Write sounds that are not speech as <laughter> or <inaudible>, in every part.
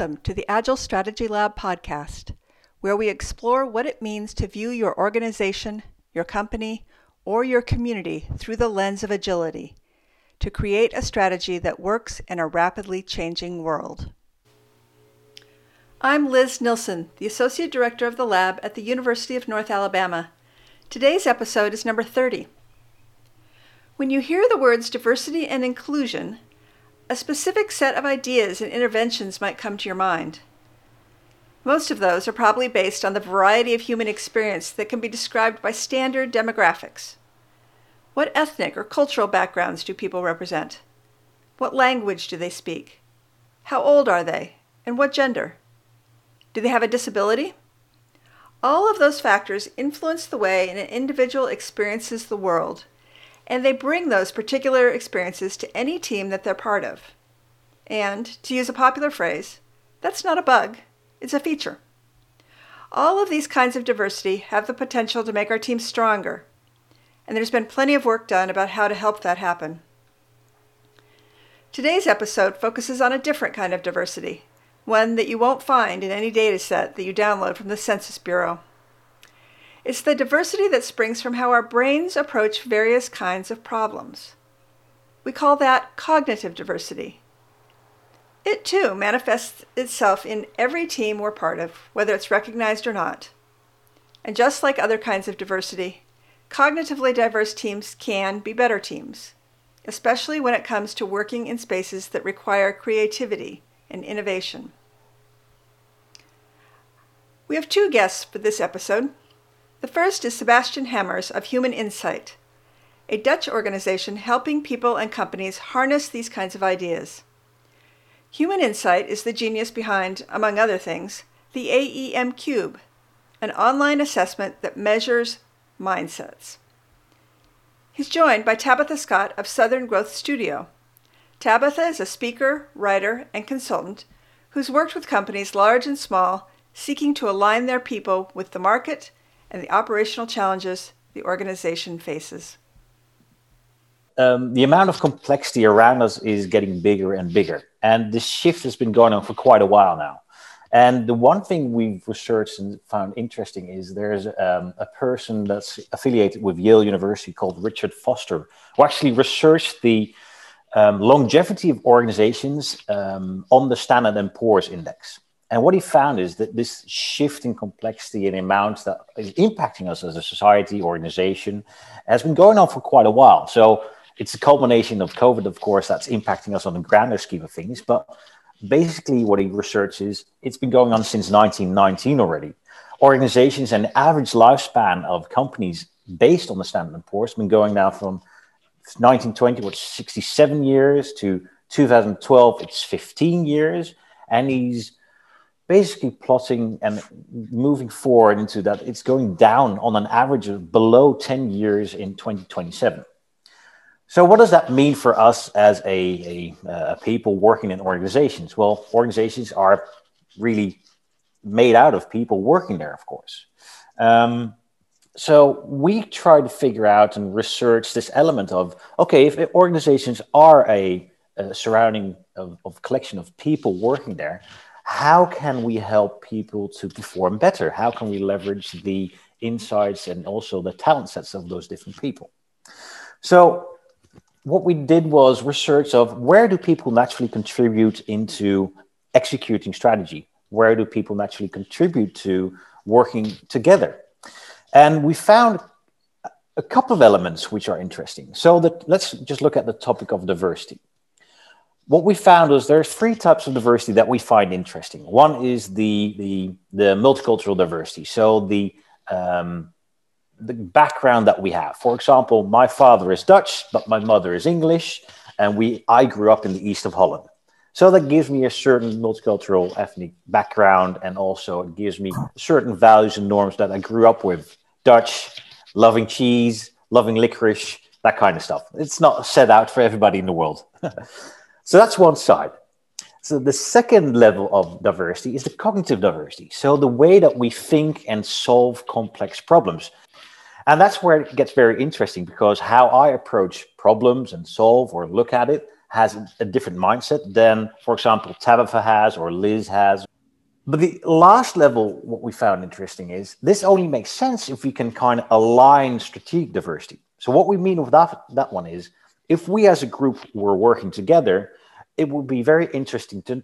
Welcome to the Agile Strategy Lab podcast, where we explore what it means to view your organization, your company, or your community through the lens of agility to create a strategy that works in a rapidly changing world. I'm Liz Nilsson, the Associate Director of the lab at the University of North Alabama. Today's episode is number 30. When you hear the words diversity and inclusion, a specific set of ideas and interventions might come to your mind. Most of those are probably based on the variety of human experience that can be described by standard demographics. What ethnic or cultural backgrounds do people represent? What language do they speak? How old are they? And what gender? Do they have a disability? All of those factors influence the way an individual experiences the world and they bring those particular experiences to any team that they're part of. And, to use a popular phrase, that's not a bug, it's a feature. All of these kinds of diversity have the potential to make our team stronger, and there's been plenty of work done about how to help that happen. Today's episode focuses on a different kind of diversity, one that you won't find in any data set that you download from the Census Bureau. It's the diversity that springs from how our brains approach various kinds of problems. We call that cognitive diversity. It too manifests itself in every team we're part of, whether it's recognized or not. And just like other kinds of diversity, cognitively diverse teams can be better teams, especially when it comes to working in spaces that require creativity and innovation. We have two guests for this episode. The first is Sebastian Hamers of Human Insight, a Dutch organization helping people and companies harness these kinds of ideas. Human Insight is the genius behind, among other things, the AEM Cube, an online assessment that measures mindsets. He's joined by Tabitha Scott of Southern Growth Studio. Tabitha is a speaker, writer, and consultant who's worked with companies large and small seeking to align their people with the market and the operational challenges the organization faces? Um, the amount of complexity around us is getting bigger and bigger. And this shift has been going on for quite a while now. And the one thing we've researched and found interesting is there's um, a person that's affiliated with Yale University called Richard Foster, who actually researched the um, longevity of organizations um, on the Standard & Poor's Index. And what he found is that this shift in complexity and amount that is impacting us as a society, organization, has been going on for quite a while. So it's a culmination of COVID, of course, that's impacting us on the grander scheme of things. But basically, what he researches, it's been going on since 1919 already. Organizations and average lifespan of companies based on the Standard & Poor's has been going now from 1920, which is 67 years, to 2012, it's 15 years. And he's basically plotting and moving forward into that it's going down on an average of below 10 years in 2027 so what does that mean for us as a, a, a people working in organizations? Well organizations are really made out of people working there of course. Um, so we try to figure out and research this element of okay if organizations are a, a surrounding of, of collection of people working there how can we help people to perform better? How can we leverage the insights and also the talent sets of those different people? So, what we did was research of where do people naturally contribute into executing strategy? Where do people naturally contribute to working together? And we found a couple of elements which are interesting. So that let's just look at the topic of diversity what we found was there's three types of diversity that we find interesting. One is the the, the multicultural diversity, so the um, the background that we have. For example, my father is Dutch, but my mother is English, and we I grew up in the east of Holland. So that gives me a certain multicultural ethnic background, and also it gives me certain values and norms that I grew up with. Dutch, loving cheese, loving licorice, that kind of stuff. It's not set out for everybody in the world. <laughs> So that's one side. So the second level of diversity is the cognitive diversity. So the way that we think and solve complex problems. And that's where it gets very interesting because how I approach problems and solve or look at it has a different mindset than, for example, Tabitha has or Liz has. But the last level, what we found interesting is this only makes sense if we can kind of align strategic diversity. So what we mean with that, that one is if we as a group were working together, it would be very interesting to,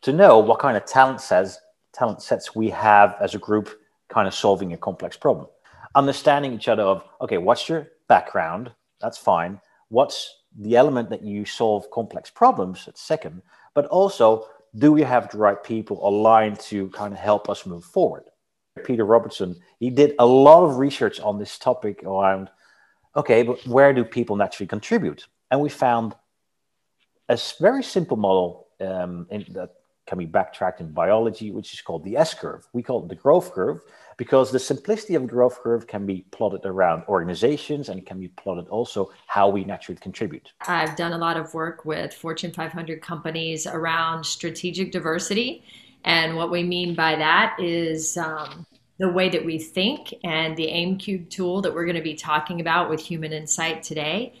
to know what kind of talent sets, talent sets we have as a group kind of solving a complex problem. Understanding each other of, okay, what's your background? That's fine. What's the element that you solve complex problems? That's second. But also, do we have the right people aligned to kind of help us move forward? Peter Robertson, he did a lot of research on this topic around, okay, but where do people naturally contribute? And we found a very simple model um, that can be backtracked in biology, which is called the S curve. We call it the growth curve because the simplicity of the growth curve can be plotted around organizations and can be plotted also how we naturally contribute. I've done a lot of work with Fortune 500 companies around strategic diversity. And what we mean by that is um, the way that we think and the AEM Cube tool that we're going to be talking about with Human Insight today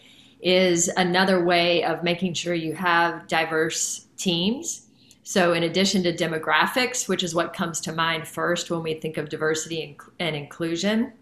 is another way of making sure you have diverse teams so, in addition to demographics, which is what comes to mind first when we think of diversity and, inclusion,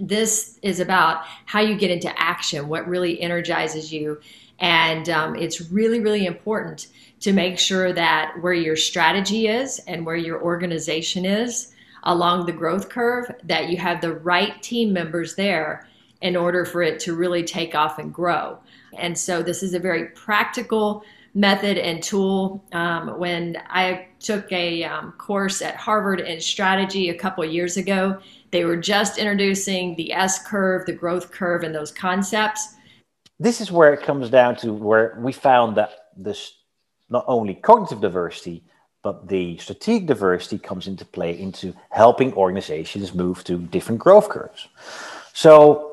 this is about how you get into action, what really energizes you. And um, it's really, really important to make sure that where your strategy is and where your organization is along the growth curve, that you have the right team members there in order for it to really take off and grow. And so, this is a very practical method and tool. Um, when I took a um, course at Harvard in strategy a couple years ago, they were just introducing the S curve, the growth curve, and those concepts. This is where it comes down to where we found that this not only cognitive diversity, but the strategic diversity comes into play into helping organizations move to different growth curves. So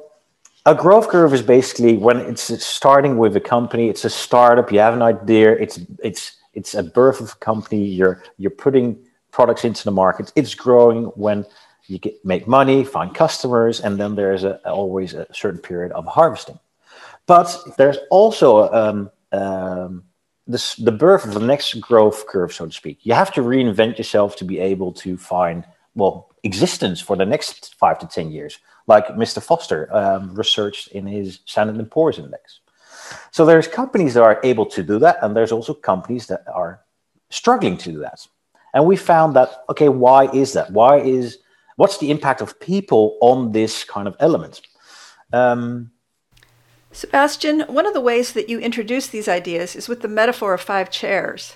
a growth curve is basically when it's starting with a company, it's a startup, you have an idea, it's it's it's a birth of a company, you're you're putting products into the market, it's growing when you get make money, find customers, and then there's a, always a certain period of harvesting. But there's also um, um, this, the birth of the next growth curve, so to speak. You have to reinvent yourself to be able to find well existence for the next five to ten years like Mr. Foster um, researched in his Standard & Poor's index. So there's companies that are able to do that, and there's also companies that are struggling to do that. And we found that okay, why is that? Why is what's the impact of people on this kind of element? Um, Sebastian, one of the ways that you introduce these ideas is with the metaphor of five chairs.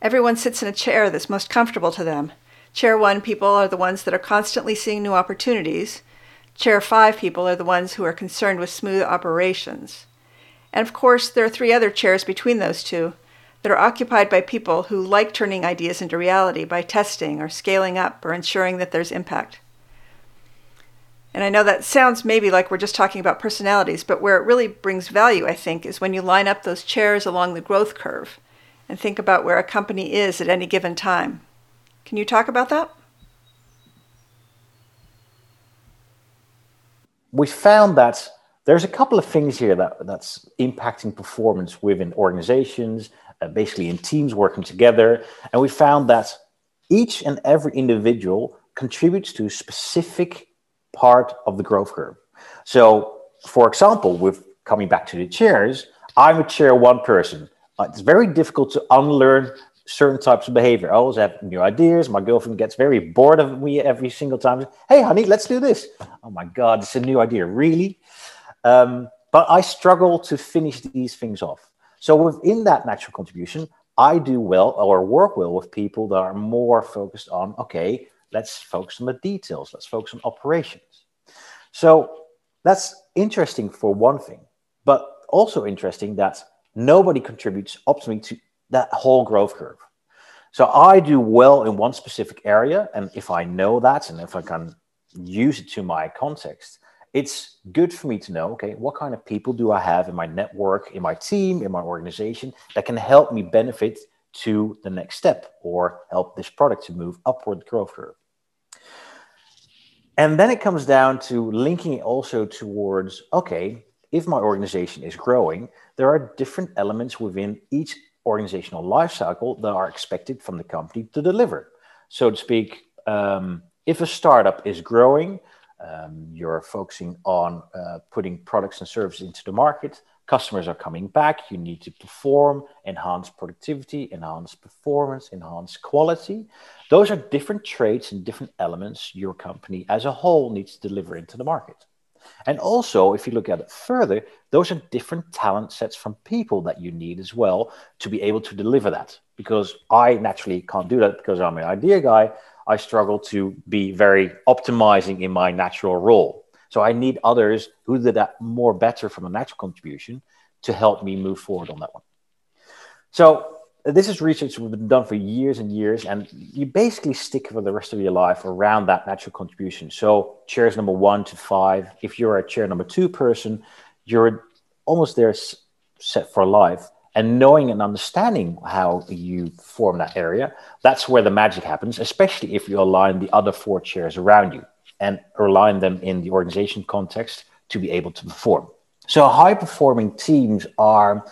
Everyone sits in a chair that's most comfortable to them. Chair one people are the ones that are constantly seeing new opportunities. Chair 5 people are the ones who are concerned with smooth operations. And of course, there are three other chairs between those two that are occupied by people who like turning ideas into reality by testing or scaling up or ensuring that there's impact. And I know that sounds maybe like we're just talking about personalities, but where it really brings value, I think, is when you line up those chairs along the growth curve and think about where a company is at any given time. Can you talk about that? we found that there's a couple of things here that that's impacting performance within organizations, uh, basically in teams working together, and we found that each and every individual contributes to a specific part of the growth curve. So, for example, with coming back to the chairs, I'm a chair one person. Uh, it's very difficult to unlearn certain types of behavior. I always have new ideas. My girlfriend gets very bored of me every single time. Hey, honey, let's do this. Oh my God, it's a new idea. Really? Um, but I struggle to finish these things off. So within that natural contribution, I do well or work well with people that are more focused on, okay, let's focus on the details. Let's focus on operations. So that's interesting for one thing, but also interesting that nobody contributes optimally to that whole growth curve. So I do well in one specific area, and if I know that and if I can use it to my context, it's good for me to know okay, what kind of people do I have in my network, in my team, in my organization that can help me benefit to the next step or help this product to move upward growth curve. And then it comes down to linking it also towards okay, if my organization is growing, there are different elements within each organizational lifecycle that are expected from the company to deliver. So to speak, um, if a startup is growing, um, you're focusing on uh, putting products and services into the market. Customers are coming back. You need to perform, enhance productivity, enhance performance, enhance quality. Those are different traits and different elements your company as a whole needs to deliver into the market. And also, if you look at it further, those are different talent sets from people that you need as well to be able to deliver that. Because I naturally can't do that because I'm an idea guy. I struggle to be very optimizing in my natural role. So I need others who did that more better from a natural contribution to help me move forward on that one. So this is research we've been done for years and years, and you basically stick for the rest of your life around that natural contribution. So chairs number one to five. If you're a chair number two person, you're almost there set for life and knowing and understanding how you form that area, that's where the magic happens, especially if you align the other four chairs around you and align them in the organization context to be able to perform. So, high performing teams are,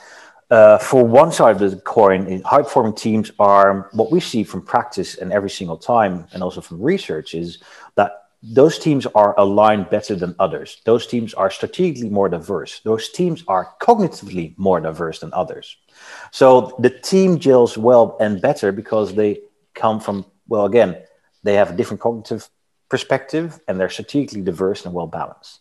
uh, for one side of the coin, high performing teams are what we see from practice and every single time, and also from research, is that those teams are aligned better than others. Those teams are strategically more diverse. Those teams are cognitively more diverse than others. So the team gels well and better because they come from, well, again, they have a different cognitive perspective and they're strategically diverse and well balanced.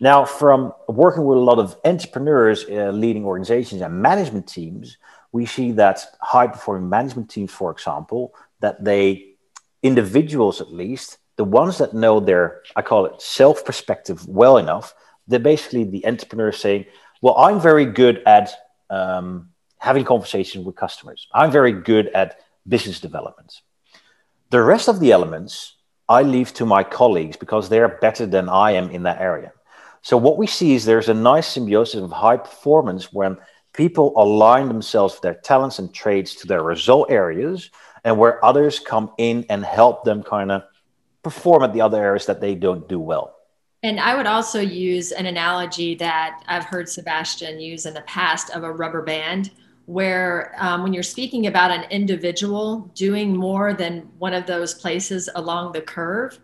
Now, from working with a lot of entrepreneurs, uh, leading organizations, and management teams, we see that high performing management teams, for example, that they, individuals at least, the ones that know their, I call it self perspective well enough, they're basically the entrepreneur saying, well, I'm very good at um, having conversations with customers. I'm very good at business development. The rest of the elements I leave to my colleagues because they're better than I am in that area. So what we see is there's a nice symbiosis of high performance when people align themselves with their talents and traits to their result areas and where others come in and help them kind of perform at the other areas that they don't do well. And I would also use an analogy that I've heard Sebastian use in the past of a rubber band, where um, when you're speaking about an individual doing more than one of those places along the curve,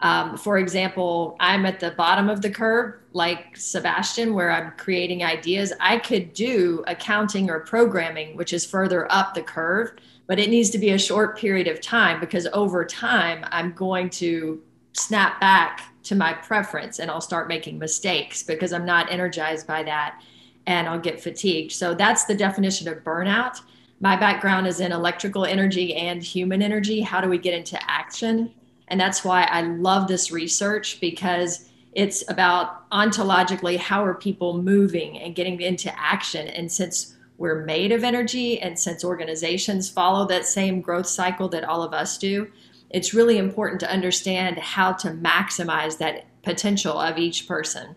um, for example, I'm at the bottom of the curve, like Sebastian, where I'm creating ideas. I could do accounting or programming, which is further up the curve but it needs to be a short period of time because over time I'm going to snap back to my preference and I'll start making mistakes because I'm not energized by that and I'll get fatigued. So that's the definition of burnout. My background is in electrical energy and human energy. How do we get into action? And that's why I love this research because it's about ontologically how are people moving and getting into action. And since we're made of energy. And since organizations follow that same growth cycle that all of us do, it's really important to understand how to maximize that potential of each person.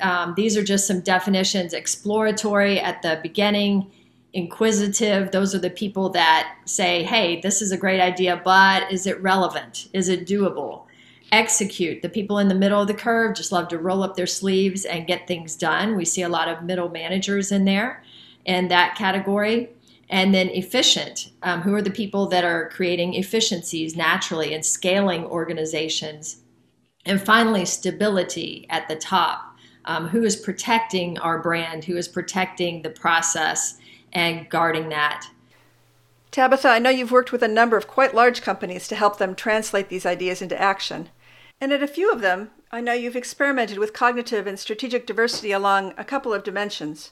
Um, these are just some definitions exploratory at the beginning, inquisitive. Those are the people that say, hey, this is a great idea, but is it relevant? Is it doable? Execute. The people in the middle of the curve just love to roll up their sleeves and get things done. We see a lot of middle managers in there in that category. And then efficient, um, who are the people that are creating efficiencies naturally and scaling organizations. And finally, stability at the top. Um, who is protecting our brand? Who is protecting the process and guarding that? Tabitha, I know you've worked with a number of quite large companies to help them translate these ideas into action. And at a few of them, I know you've experimented with cognitive and strategic diversity along a couple of dimensions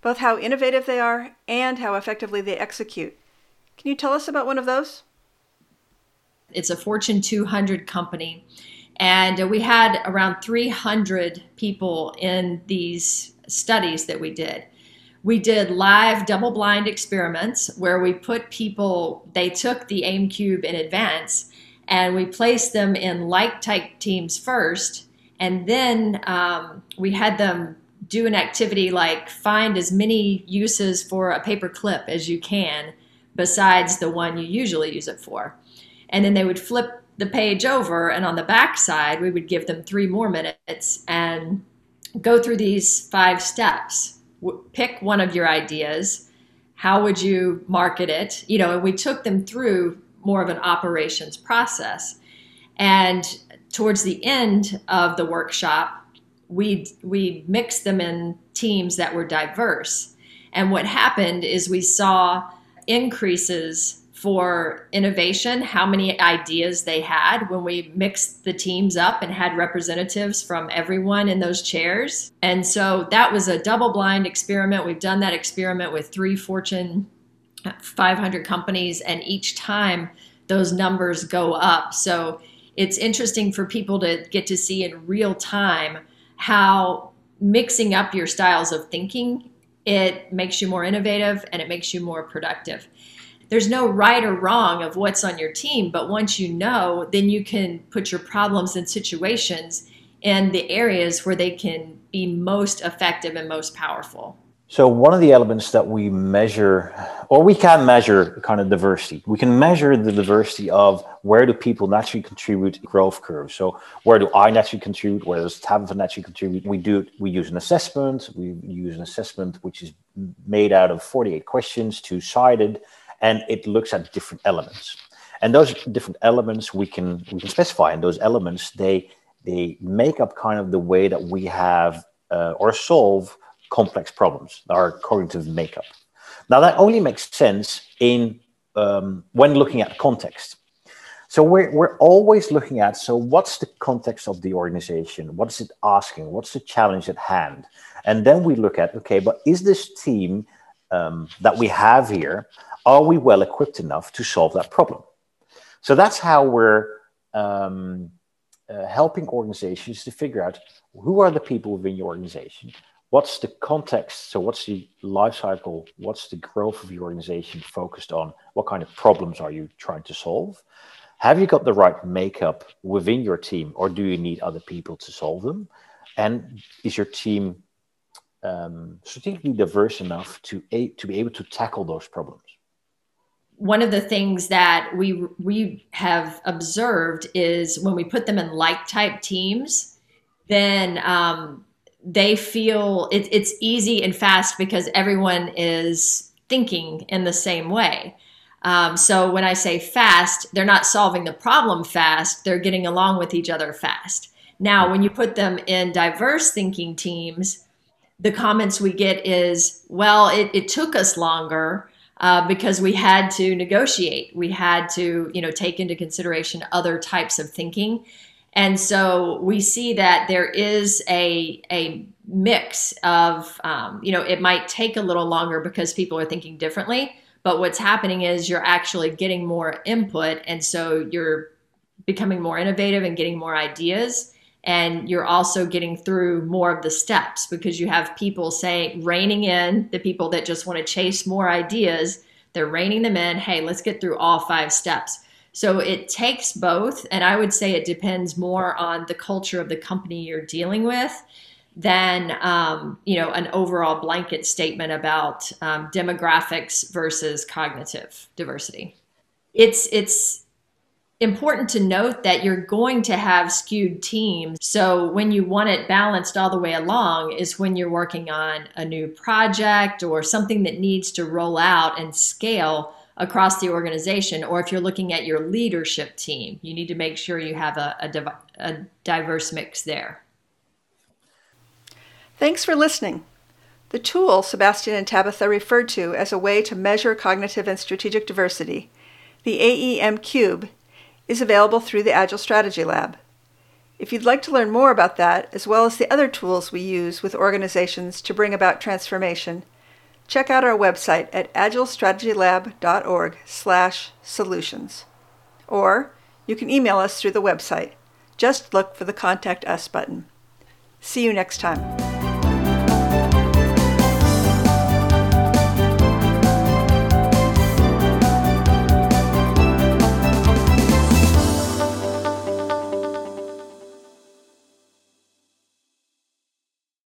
both how innovative they are and how effectively they execute. Can you tell us about one of those? It's a Fortune 200 company, and we had around 300 people in these studies that we did. We did live double blind experiments where we put people, they took the AEM Cube in advance, and we placed them in like type teams first, and then um, we had them do an activity like find as many uses for a paper clip as you can besides the one you usually use it for. And then they would flip the page over, and on the back side, we would give them three more minutes and go through these five steps. Pick one of your ideas. How would you market it? You know, and we took them through more of an operations process. And towards the end of the workshop, we we mixed them in teams that were diverse. And what happened is we saw increases for innovation, how many ideas they had when we mixed the teams up and had representatives from everyone in those chairs. And so that was a double blind experiment. We've done that experiment with three Fortune 500 companies, and each time those numbers go up. So it's interesting for people to get to see in real time how mixing up your styles of thinking it makes you more innovative and it makes you more productive there's no right or wrong of what's on your team, but once you know, then you can put your problems and situations in the areas where they can be most effective and most powerful. So one of the elements that we measure, or we can measure kind of diversity. We can measure the diversity of where do people naturally contribute growth curves. So where do I naturally contribute? Where does Tabitha naturally contribute? We do we use an assessment. We use an assessment which is made out of 48 questions, two-sided, and it looks at different elements. And those different elements we can we can specify, and those elements they they make up kind of the way that we have uh, or solve complex problems, our cognitive makeup. Now that only makes sense in um, when looking at context. So we're, we're always looking at, so what's the context of the organization? What's it asking? What's the challenge at hand? And then we look at, okay, but is this team um, that we have here, are we well equipped enough to solve that problem? So that's how we're um, uh, helping organizations to figure out who are the people within your organization, what's the context, so what's the life cycle, what's the growth of your organization focused on, what kind of problems are you trying to solve? Have you got the right makeup within your team, or do you need other people to solve them? And is your team um, strategically diverse enough to, a, to be able to tackle those problems? one of the things that we we have observed is when we put them in like type teams, then um, they feel it, it's easy and fast because everyone is thinking in the same way. Um, so when I say fast, they're not solving the problem fast; they're getting along with each other fast. Now, when you put them in diverse thinking teams, the comments we get is, "Well, it, it took us longer." uh, because we had to negotiate. We had to, you know, take into consideration other types of thinking. And so we see that there is a, a mix of, um, you know, it might take a little longer because people are thinking differently. But what's happening is you're actually getting more input. And so you're becoming more innovative and getting more ideas and you're also getting through more of the steps because you have people saying reining in the people that just want to chase more ideas they're reining them in hey let's get through all five steps. So it takes both and i would say it depends more on the culture of the company you're dealing with than um, you know an overall blanket statement about um, demographics versus cognitive diversity. It's it's important to note that you're going to have skewed teams. So when you want it balanced all the way along is when you're working on a new project or something that needs to roll out and scale across the organization. Or if you're looking at your leadership team, you need to make sure you have a, a, a diverse mix there. Thanks for listening. The tool Sebastian and Tabitha referred to as a way to measure cognitive and strategic diversity, the AEM Cube, is available through the Agile Strategy Lab. If you'd like to learn more about that, as well as the other tools we use with organizations to bring about transformation, check out our website at agilestrategylab.org slash solutions. Or you can email us through the website. Just look for the Contact Us button. See you next time.